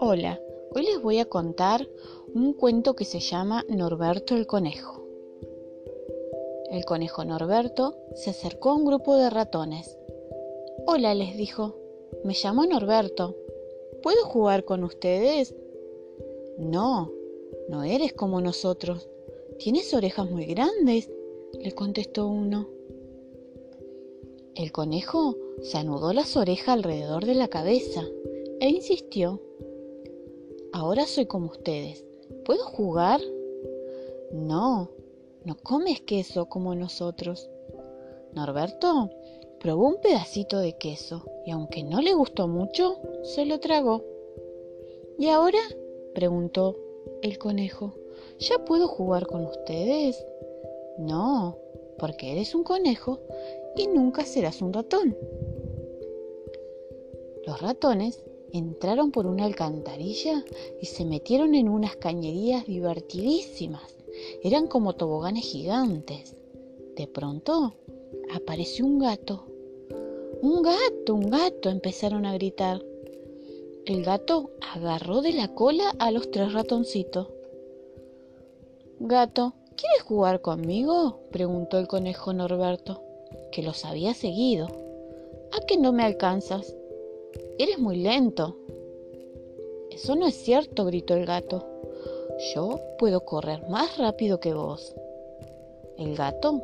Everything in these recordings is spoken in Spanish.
Hola, hoy les voy a contar un cuento que se llama Norberto el Conejo. El conejo Norberto se acercó a un grupo de ratones. Hola, les dijo, me llamo Norberto. ¿Puedo jugar con ustedes? No, no eres como nosotros. Tienes orejas muy grandes, le contestó uno. El conejo se anudó las orejas alrededor de la cabeza e insistió. Ahora soy como ustedes. ¿Puedo jugar? No, no comes queso como nosotros. Norberto probó un pedacito de queso y aunque no le gustó mucho, se lo tragó. ¿Y ahora? preguntó el conejo. ¿Ya puedo jugar con ustedes? No, porque eres un conejo y nunca serás un ratón. Los ratones entraron por una alcantarilla y se metieron en unas cañerías divertidísimas. Eran como toboganes gigantes. De pronto apareció un gato. Un gato, un gato, empezaron a gritar. El gato agarró de la cola a los tres ratoncitos. Gato, ¿quieres jugar conmigo? preguntó el conejo Norberto, que los había seguido. ¿A qué no me alcanzas? Eres muy lento. Eso no es cierto, gritó el gato. Yo puedo correr más rápido que vos. El gato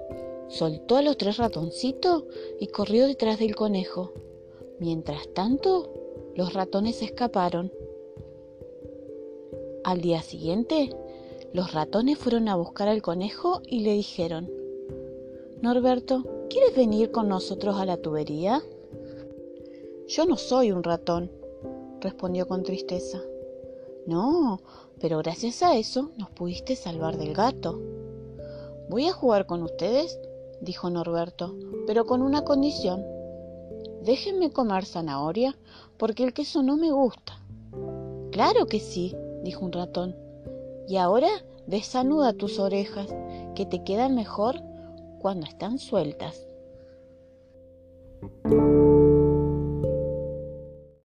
soltó a los tres ratoncitos y corrió detrás del conejo. Mientras tanto, los ratones escaparon. Al día siguiente, los ratones fueron a buscar al conejo y le dijeron, Norberto, ¿quieres venir con nosotros a la tubería? Yo no soy un ratón, respondió con tristeza. No, pero gracias a eso nos pudiste salvar del gato. Voy a jugar con ustedes, dijo Norberto, pero con una condición. Déjenme comer zanahoria porque el queso no me gusta. Claro que sí, dijo un ratón. Y ahora desanuda tus orejas, que te quedan mejor cuando están sueltas.